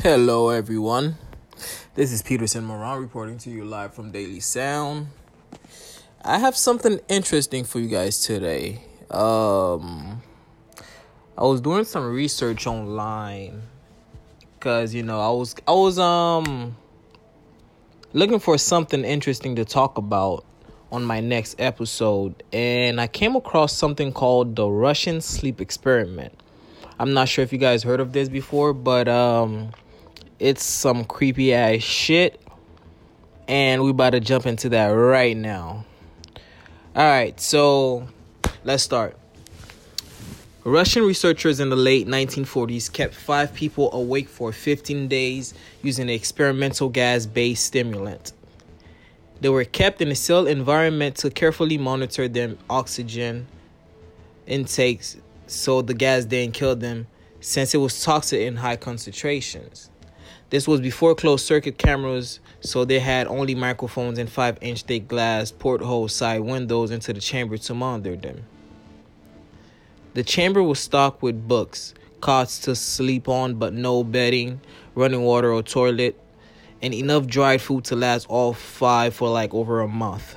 Hello, everyone. This is Peterson Moran reporting to you live from Daily Sound. I have something interesting for you guys today. Um, I was doing some research online because you know I was I was um looking for something interesting to talk about on my next episode, and I came across something called the Russian sleep experiment. I'm not sure if you guys heard of this before, but um it's some creepy ass shit. And we about to jump into that right now. Alright, so let's start. Russian researchers in the late 1940s kept five people awake for 15 days using an experimental gas based stimulant. They were kept in a sealed environment to carefully monitor their oxygen intakes so the gas didn't kill them since it was toxic in high concentrations. This was before closed circuit cameras, so they had only microphones and 5 inch thick glass porthole side windows into the chamber to monitor them. The chamber was stocked with books, cots to sleep on, but no bedding, running water or toilet, and enough dried food to last all five for like over a month.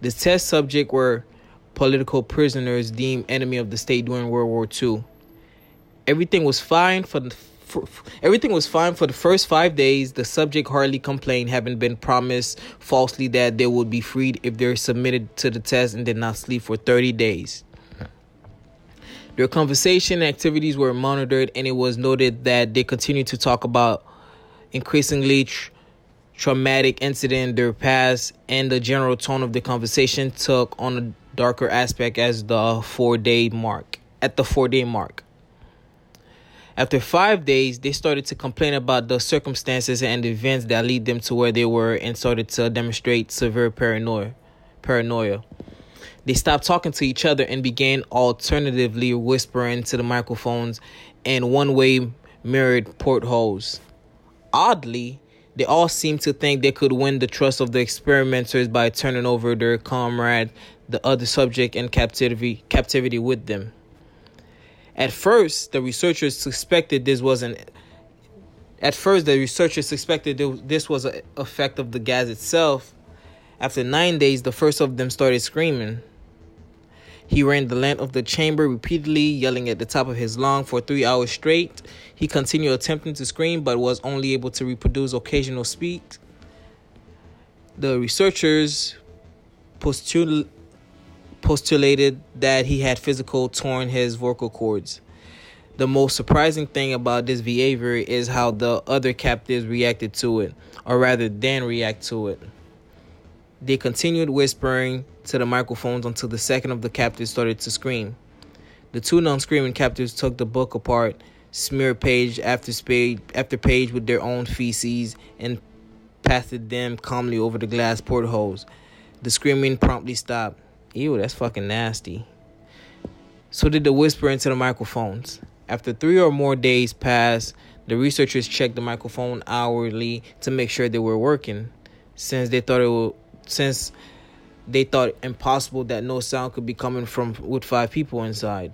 The test subject were political prisoners deemed enemy of the state during World War II. Everything was fine for the for, everything was fine for the first five days. The subject hardly complained, having been promised falsely that they would be freed if they submitted to the test and did not sleep for 30 days. Their conversation activities were monitored, and it was noted that they continued to talk about increasingly tr- traumatic incident in their past, and the general tone of the conversation took on a darker aspect as the four day mark. At the four day mark. After five days, they started to complain about the circumstances and events that lead them to where they were and started to demonstrate severe paranoia. Paranoia. They stopped talking to each other and began alternatively whispering to the microphones and one way mirrored portholes. Oddly, they all seemed to think they could win the trust of the experimenters by turning over their comrade, the other subject in captivity, captivity with them. At first, the researchers suspected this was an at first the researchers suspected this was an effect of the gas itself. After nine days, the first of them started screaming. He ran the length of the chamber repeatedly, yelling at the top of his lung for three hours straight. He continued attempting to scream, but was only able to reproduce occasional speech. The researchers postul- postulated that he had physical torn his vocal cords. The most surprising thing about this behavior is how the other captives reacted to it, or rather, didn't react to it. They continued whispering to the microphones until the second of the captives started to scream. The two non screaming captives took the book apart, smeared page after page after page with their own feces, and passed them calmly over the glass portholes. The screaming promptly stopped. Ew, that's fucking nasty. So did the whisper into the microphones. After three or more days passed, the researchers checked the microphone hourly to make sure they were working, since they thought it would since they thought impossible that no sound could be coming from with five people inside.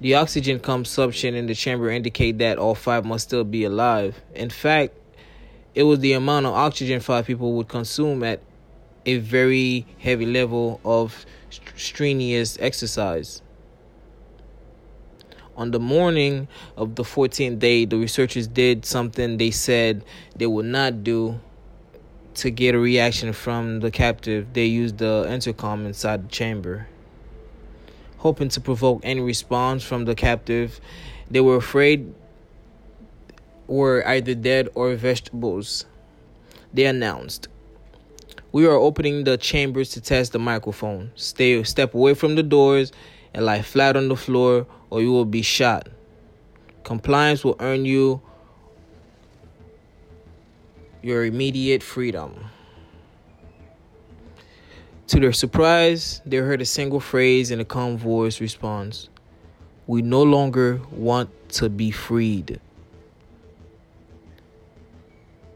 The oxygen consumption in the chamber indicate that all five must still be alive. In fact, it was the amount of oxygen five people would consume at a very heavy level of strenuous exercise. On the morning of the 14th day, the researchers did something they said they would not do to get a reaction from the captive, they used the intercom inside the chamber. Hoping to provoke any response from the captive, they were afraid were either dead or vegetables. They announced, "We are opening the chambers to test the microphone. Stay step away from the doors and lie flat on the floor or you will be shot. Compliance will earn you your immediate freedom. To their surprise, they heard a single phrase in a calm voice response We no longer want to be freed.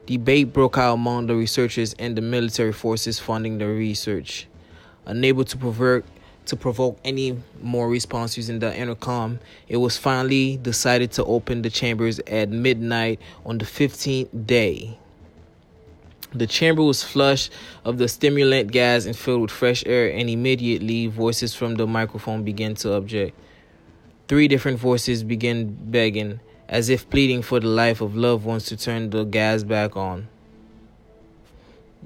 Debate broke out among the researchers and the military forces funding the research. Unable to provoke, to provoke any more response using the intercom, it was finally decided to open the chambers at midnight on the 15th day. The chamber was flush of the stimulant gas and filled with fresh air, and immediately voices from the microphone began to object. Three different voices began begging, as if pleading for the life of loved ones to turn the gas back on.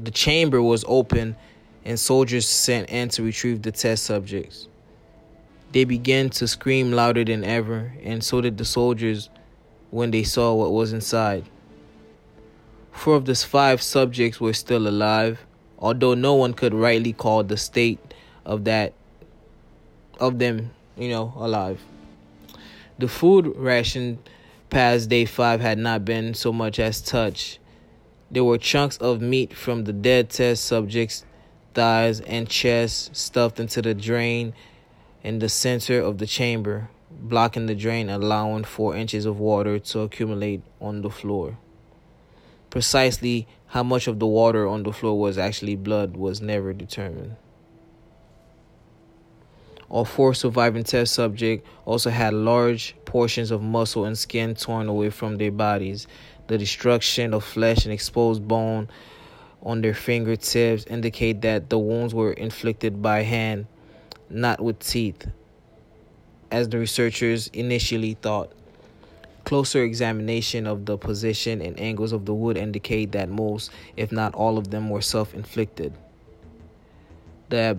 The chamber was open, and soldiers sent in to retrieve the test subjects. They began to scream louder than ever, and so did the soldiers when they saw what was inside. Four of the five subjects were still alive, although no one could rightly call the state of that of them, you know, alive. The food ration past day five had not been so much as touched. There were chunks of meat from the dead test subjects' thighs and chests stuffed into the drain in the center of the chamber, blocking the drain, allowing four inches of water to accumulate on the floor. Precisely how much of the water on the floor was actually blood was never determined. All four surviving test subjects also had large portions of muscle and skin torn away from their bodies. The destruction of flesh and exposed bone on their fingertips indicate that the wounds were inflicted by hand, not with teeth, as the researchers initially thought. Closer examination of the position and angles of the wood indicate that most, if not all of them, were self-inflicted. The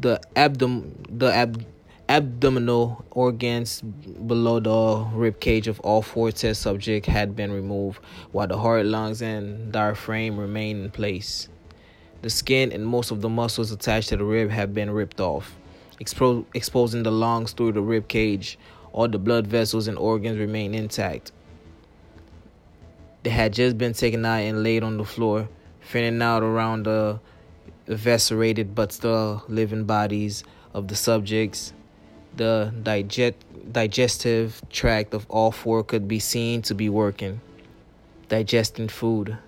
the abdom the ab, abdominal organs below the rib cage of all four test subjects had been removed, while the heart, lungs, and diaphragm remained in place. The skin and most of the muscles attached to the rib have been ripped off, expo- exposing the lungs through the rib cage all the blood vessels and organs remained intact. They had just been taken out and laid on the floor, fanning out around the eviscerated but still living bodies of the subjects. The digest, digestive tract of all four could be seen to be working, digesting food.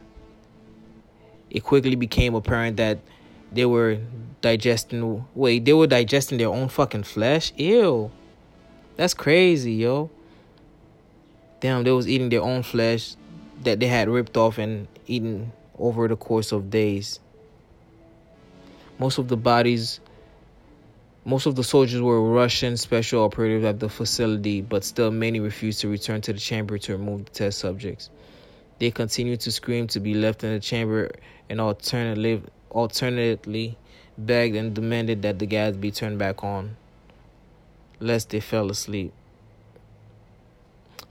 It quickly became apparent that they were digesting. Wait, they were digesting their own fucking flesh? Ew. That's crazy, yo. Damn, they was eating their own flesh that they had ripped off and eaten over the course of days. Most of the bodies, most of the soldiers were Russian special operatives at the facility, but still many refused to return to the chamber to remove the test subjects. They continued to scream to be left in the chamber and alternatively, alternately begged and demanded that the gas be turned back on lest they fell asleep.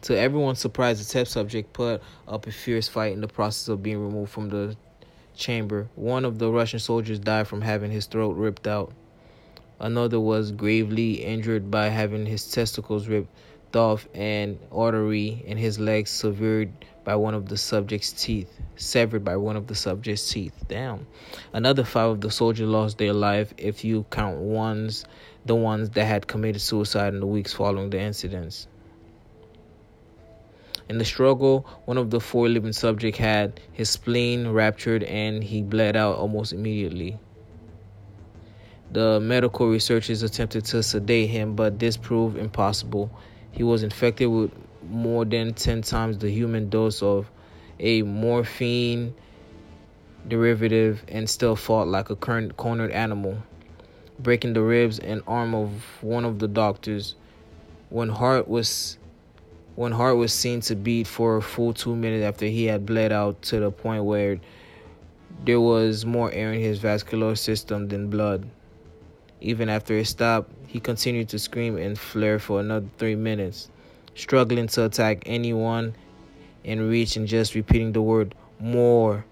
To everyone's surprise, the test subject put up a fierce fight in the process of being removed from the chamber. One of the Russian soldiers died from having his throat ripped out. Another was gravely injured by having his testicles ripped off and artery in his legs severed by one of the subject's teeth. Severed by one of the subject's teeth. Damn. Another five of the soldiers lost their life if you count ones the ones that had committed suicide in the weeks following the incidents. In the struggle, one of the four living subjects had his spleen ruptured and he bled out almost immediately. The medical researchers attempted to sedate him, but this proved impossible. He was infected with more than 10 times the human dose of a morphine derivative and still fought like a cornered animal breaking the ribs and arm of one of the doctors. When heart was when heart was seen to beat for a full two minutes after he had bled out to the point where there was more air in his vascular system than blood. Even after it stopped, he continued to scream and flare for another three minutes, struggling to attack anyone in reach and just repeating the word more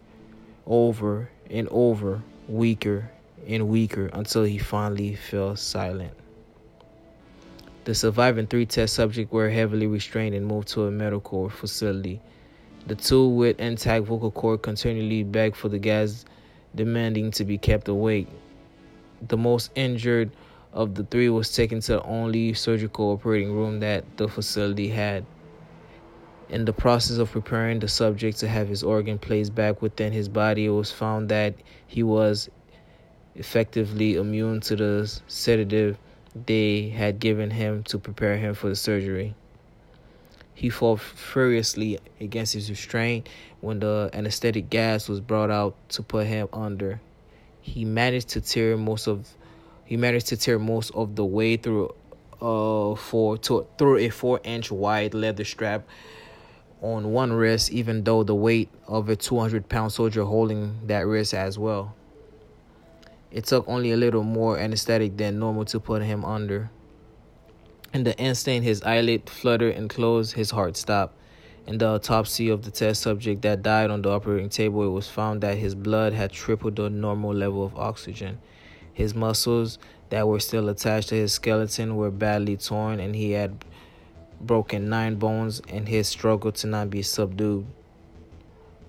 over and over, weaker and weaker until he finally fell silent. The surviving three test subjects were heavily restrained and moved to a medical facility. The two with intact vocal cord continually begged for the gas, demanding to be kept awake. The most injured of the three was taken to the only surgical operating room that the facility had. In the process of preparing the subject to have his organ placed back within his body, it was found that he was effectively immune to the sedative they had given him to prepare him for the surgery. He fought furiously against his restraint when the anesthetic gas was brought out to put him under. He managed to tear most of he managed to tear most of the way through uh four to, through a four inch wide leather strap on one wrist, even though the weight of a 200 pound soldier holding that wrist as well. It took only a little more anesthetic than normal to put him under. In the instant his eyelid fluttered and closed, his heart stopped. In the autopsy of the test subject that died on the operating table, it was found that his blood had tripled the normal level of oxygen. His muscles that were still attached to his skeleton were badly torn, and he had broken nine bones in his struggle to not be subdued.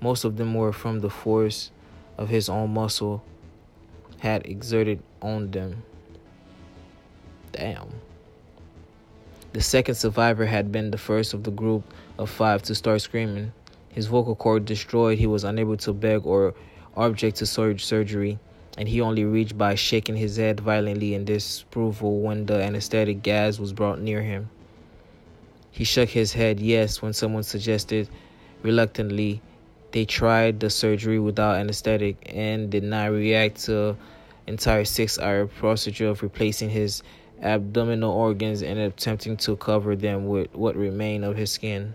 Most of them were from the force of his own muscle had exerted on them. Damn. The second survivor had been the first of the group of five to start screaming. His vocal cord destroyed, he was unable to beg or object to surgery, and he only reached by shaking his head violently in disapproval when the anesthetic gas was brought near him. He shook his head yes when someone suggested reluctantly they tried the surgery without anesthetic and did not react to entire six hour procedure of replacing his abdominal organs and attempting to cover them with what remained of his skin.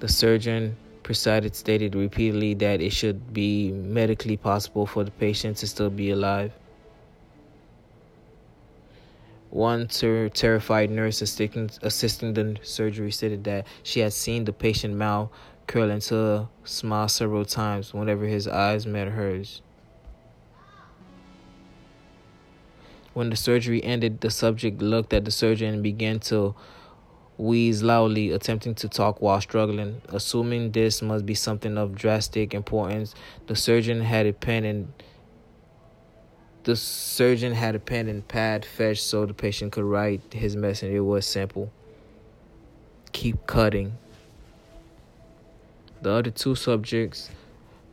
The surgeon presided stated repeatedly that it should be medically possible for the patient to still be alive. One ter- terrified nurse assisting, assisting the surgery stated that she had seen the patient mouth curl into a smile several times whenever his eyes met hers. When the surgery ended, the subject looked at the surgeon and began to wheeze loudly, attempting to talk while struggling. Assuming this must be something of drastic importance, the surgeon had a pen and the surgeon had a pen and pad fetched so the patient could write his message. It was simple. Keep cutting. The other two subjects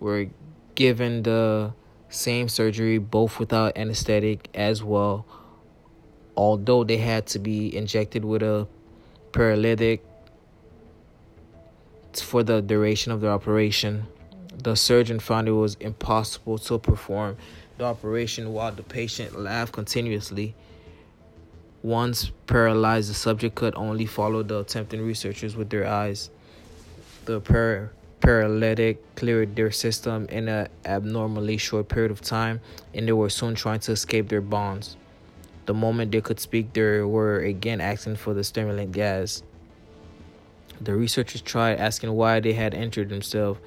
were given the same surgery, both without anesthetic as well, although they had to be injected with a paralytic for the duration of the operation. The surgeon found it was impossible to perform the operation while the patient laughed continuously. Once paralyzed, the subject could only follow the attempting researchers with their eyes. The par- paralytic cleared their system in an abnormally short period of time, and they were soon trying to escape their bonds. The moment they could speak, they were again asking for the stimulant gas. The researchers tried asking why they had injured themselves,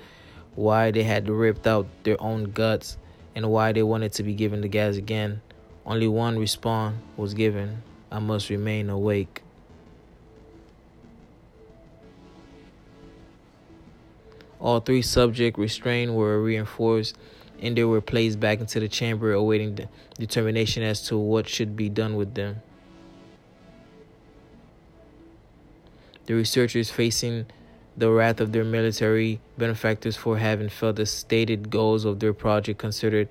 why they had ripped out their own guts, and why they wanted to be given the gas again. Only one response was given I must remain awake. All three subject restraints were reinforced and they were placed back into the chamber awaiting the determination as to what should be done with them. The researchers facing the wrath of their military benefactors for having failed the stated goals of their project considered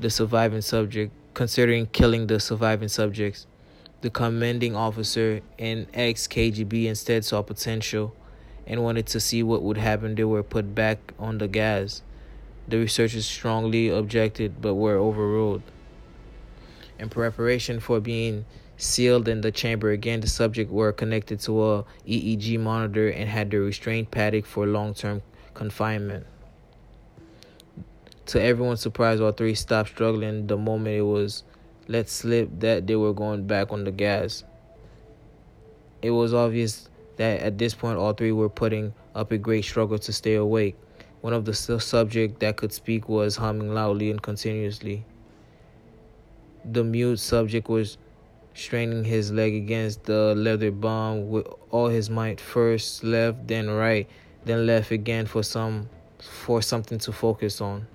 the surviving subject considering killing the surviving subjects. The commanding officer and ex KGB instead saw potential and wanted to see what would happen, they were put back on the gas. The researchers strongly objected but were overruled. In preparation for being sealed in the chamber again, the subjects were connected to a EEG monitor and had their restraint paddock for long-term confinement. To everyone's surprise, all three stopped struggling the moment it was let slip that they were going back on the gas. It was obvious that at this point all three were putting up a great struggle to stay awake. One of the subject that could speak was humming loudly and continuously. The mute subject was straining his leg against the leather bomb with all his might, first left, then right, then left again for some for something to focus on.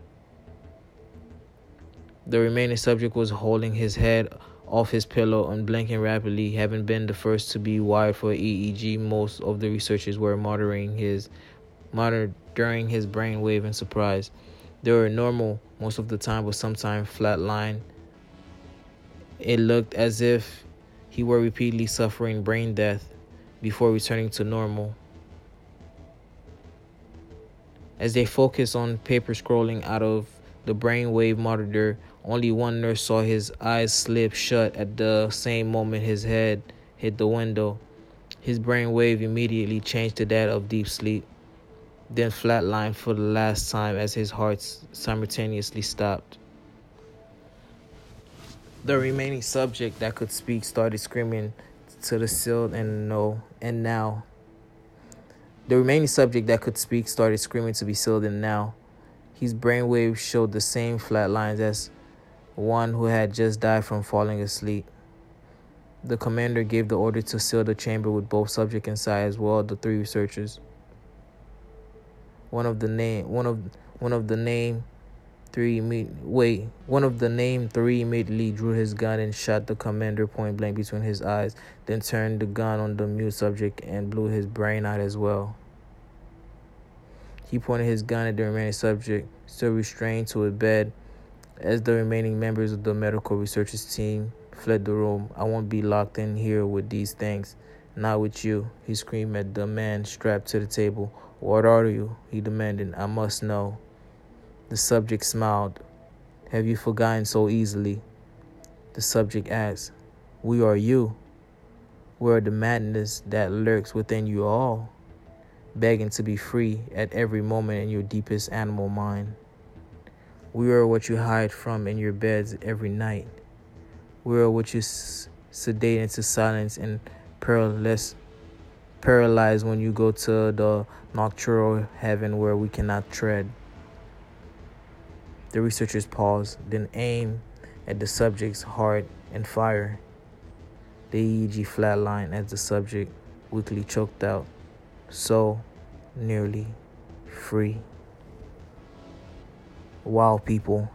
The remaining subject was holding his head off his pillow and blinking rapidly. Having been the first to be wired for EEG, most of the researchers were monitoring his monitoring his brainwave in surprise. They were normal most of the time, but sometimes flatline It looked as if he were repeatedly suffering brain death before returning to normal. As they focused on paper scrolling out of the brainwave monitor, only one nurse saw his eyes slip shut at the same moment his head hit the window. His brainwave immediately changed to that of deep sleep, then flatlined for the last time as his heart simultaneously stopped. The remaining subject that could speak started screaming to the sealed and no, and now. The remaining subject that could speak started screaming to be sealed and now. His brainwaves showed the same flat lines as one who had just died from falling asleep. The commander gave the order to seal the chamber with both subject inside as well as the three researchers. One of the name one of one of the name three wait one of the name three immediately drew his gun and shot the commander point blank between his eyes, then turned the gun on the mute subject and blew his brain out as well. He pointed his gun at the remaining subject, still restrained to a bed, as the remaining members of the medical researchers team fled the room. I won't be locked in here with these things. Not with you, he screamed at the man strapped to the table. What are you? he demanded. I must know. The subject smiled. Have you forgotten so easily? The subject asked. We are you. We are the madness that lurks within you all, begging to be free at every moment in your deepest animal mind. We are what you hide from in your beds every night. We are what you sedate into silence and paralyze, paralyze when you go to the nocturnal heaven where we cannot tread. The researchers pause, then aim at the subject's heart and fire. The EEG flatlined as the subject weakly choked out, so nearly free. Wow, people.